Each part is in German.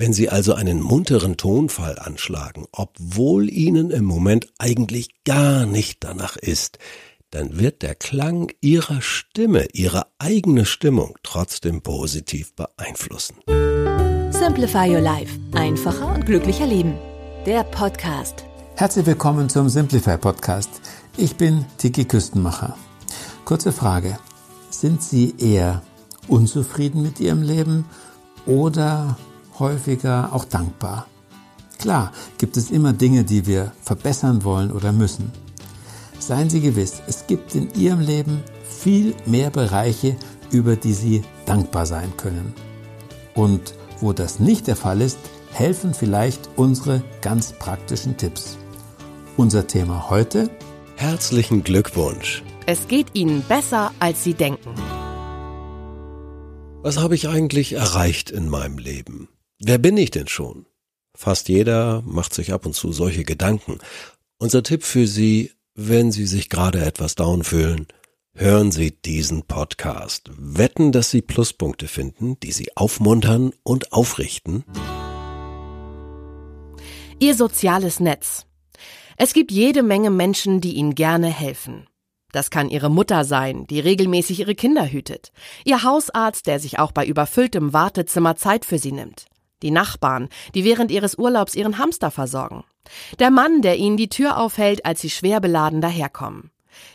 Wenn Sie also einen munteren Tonfall anschlagen, obwohl Ihnen im Moment eigentlich gar nicht danach ist, dann wird der Klang Ihrer Stimme, Ihre eigene Stimmung trotzdem positiv beeinflussen. Simplify Your Life. Einfacher und glücklicher Leben. Der Podcast. Herzlich willkommen zum Simplify Podcast. Ich bin Tiki Küstenmacher. Kurze Frage. Sind Sie eher unzufrieden mit Ihrem Leben oder häufiger auch dankbar. Klar gibt es immer Dinge, die wir verbessern wollen oder müssen. Seien Sie gewiss, es gibt in Ihrem Leben viel mehr Bereiche, über die Sie dankbar sein können. Und wo das nicht der Fall ist, helfen vielleicht unsere ganz praktischen Tipps. Unser Thema heute? Herzlichen Glückwunsch. Es geht Ihnen besser, als Sie denken. Was habe ich eigentlich erreicht in meinem Leben? Wer bin ich denn schon? Fast jeder macht sich ab und zu solche Gedanken. Unser Tipp für Sie, wenn Sie sich gerade etwas down fühlen, hören Sie diesen Podcast. Wetten, dass Sie Pluspunkte finden, die Sie aufmuntern und aufrichten. Ihr soziales Netz. Es gibt jede Menge Menschen, die Ihnen gerne helfen. Das kann Ihre Mutter sein, die regelmäßig Ihre Kinder hütet. Ihr Hausarzt, der sich auch bei überfülltem Wartezimmer Zeit für Sie nimmt die Nachbarn, die während ihres Urlaubs ihren Hamster versorgen, der Mann, der ihnen die Tür aufhält, als sie schwer beladen daherkommen,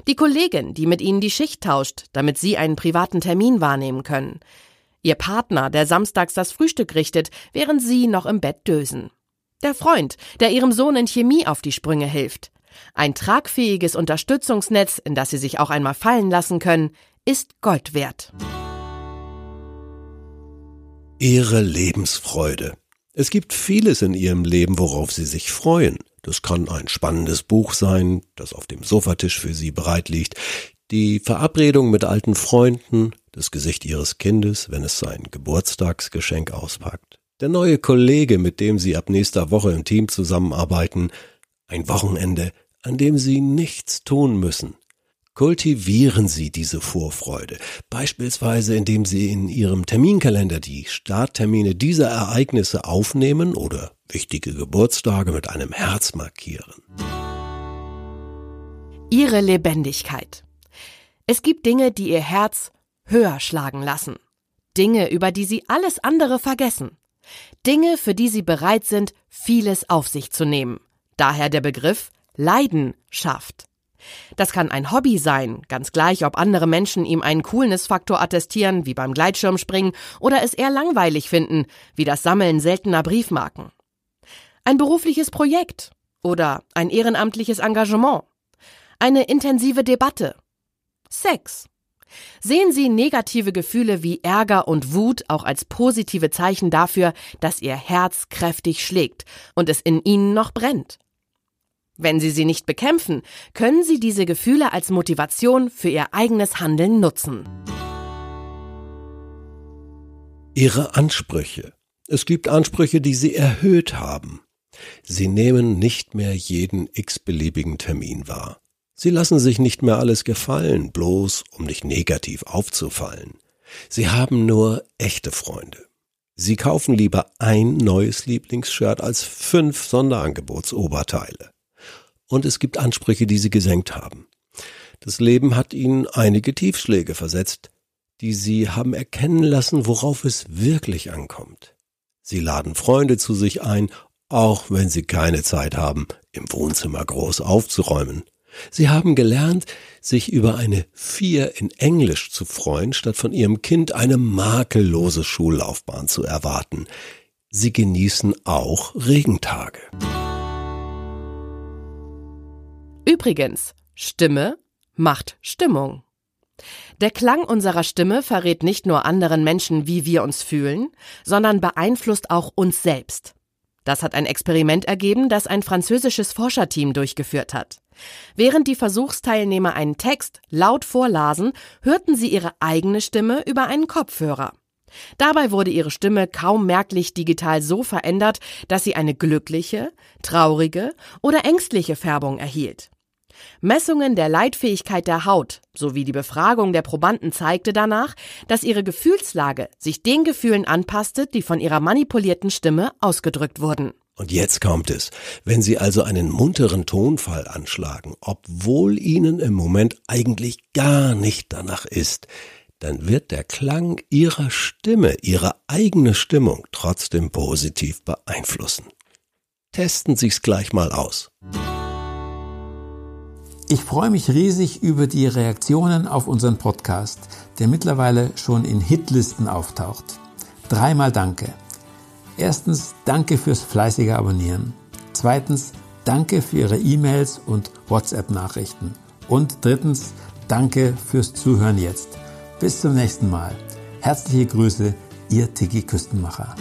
die Kollegin, die mit ihnen die Schicht tauscht, damit sie einen privaten Termin wahrnehmen können, ihr Partner, der samstags das Frühstück richtet, während sie noch im Bett dösen, der Freund, der ihrem Sohn in Chemie auf die Sprünge hilft, ein tragfähiges Unterstützungsnetz, in das sie sich auch einmal fallen lassen können, ist Gold wert. Ihre Lebensfreude. Es gibt vieles in Ihrem Leben, worauf Sie sich freuen. Das kann ein spannendes Buch sein, das auf dem Sofatisch für Sie bereit liegt, die Verabredung mit alten Freunden, das Gesicht Ihres Kindes, wenn es sein Geburtstagsgeschenk auspackt, der neue Kollege, mit dem Sie ab nächster Woche im Team zusammenarbeiten, ein Wochenende, an dem Sie nichts tun müssen, Kultivieren Sie diese Vorfreude, beispielsweise indem Sie in Ihrem Terminkalender die Starttermine dieser Ereignisse aufnehmen oder wichtige Geburtstage mit einem Herz markieren. Ihre Lebendigkeit. Es gibt Dinge, die Ihr Herz höher schlagen lassen. Dinge, über die Sie alles andere vergessen. Dinge, für die Sie bereit sind, vieles auf sich zu nehmen. Daher der Begriff Leidenschaft. Das kann ein Hobby sein, ganz gleich, ob andere Menschen ihm einen Coolness-Faktor attestieren, wie beim Gleitschirmspringen, oder es eher langweilig finden, wie das Sammeln seltener Briefmarken. Ein berufliches Projekt oder ein ehrenamtliches Engagement. Eine intensive Debatte. Sex. Sehen Sie negative Gefühle wie Ärger und Wut auch als positive Zeichen dafür, dass Ihr Herz kräftig schlägt und es in Ihnen noch brennt. Wenn Sie sie nicht bekämpfen, können Sie diese Gefühle als Motivation für Ihr eigenes Handeln nutzen. Ihre Ansprüche. Es gibt Ansprüche, die Sie erhöht haben. Sie nehmen nicht mehr jeden x-beliebigen Termin wahr. Sie lassen sich nicht mehr alles gefallen, bloß um nicht negativ aufzufallen. Sie haben nur echte Freunde. Sie kaufen lieber ein neues Lieblingsshirt als fünf Sonderangebotsoberteile und es gibt Ansprüche, die sie gesenkt haben. Das Leben hat ihnen einige Tiefschläge versetzt, die sie haben erkennen lassen, worauf es wirklich ankommt. Sie laden Freunde zu sich ein, auch wenn sie keine Zeit haben, im Wohnzimmer groß aufzuräumen. Sie haben gelernt, sich über eine Vier in Englisch zu freuen, statt von ihrem Kind eine makellose Schullaufbahn zu erwarten. Sie genießen auch Regentage. Übrigens, Stimme macht Stimmung. Der Klang unserer Stimme verrät nicht nur anderen Menschen, wie wir uns fühlen, sondern beeinflusst auch uns selbst. Das hat ein Experiment ergeben, das ein französisches Forscherteam durchgeführt hat. Während die Versuchsteilnehmer einen Text laut vorlasen, hörten sie ihre eigene Stimme über einen Kopfhörer. Dabei wurde ihre Stimme kaum merklich digital so verändert, dass sie eine glückliche, traurige oder ängstliche Färbung erhielt. Messungen der Leitfähigkeit der Haut sowie die Befragung der Probanden zeigte danach, dass ihre Gefühlslage sich den Gefühlen anpasste, die von ihrer manipulierten Stimme ausgedrückt wurden. Und jetzt kommt es. Wenn Sie also einen munteren Tonfall anschlagen, obwohl Ihnen im Moment eigentlich gar nicht danach ist, dann wird der Klang Ihrer Stimme, Ihre eigene Stimmung trotzdem positiv beeinflussen. Testen Sie es gleich mal aus. Ich freue mich riesig über die Reaktionen auf unseren Podcast, der mittlerweile schon in Hitlisten auftaucht. Dreimal Danke. Erstens, danke fürs fleißige Abonnieren. Zweitens, danke für Ihre E-Mails und WhatsApp-Nachrichten. Und drittens, danke fürs Zuhören jetzt. Bis zum nächsten Mal. Herzliche Grüße, Ihr Tiki Küstenmacher.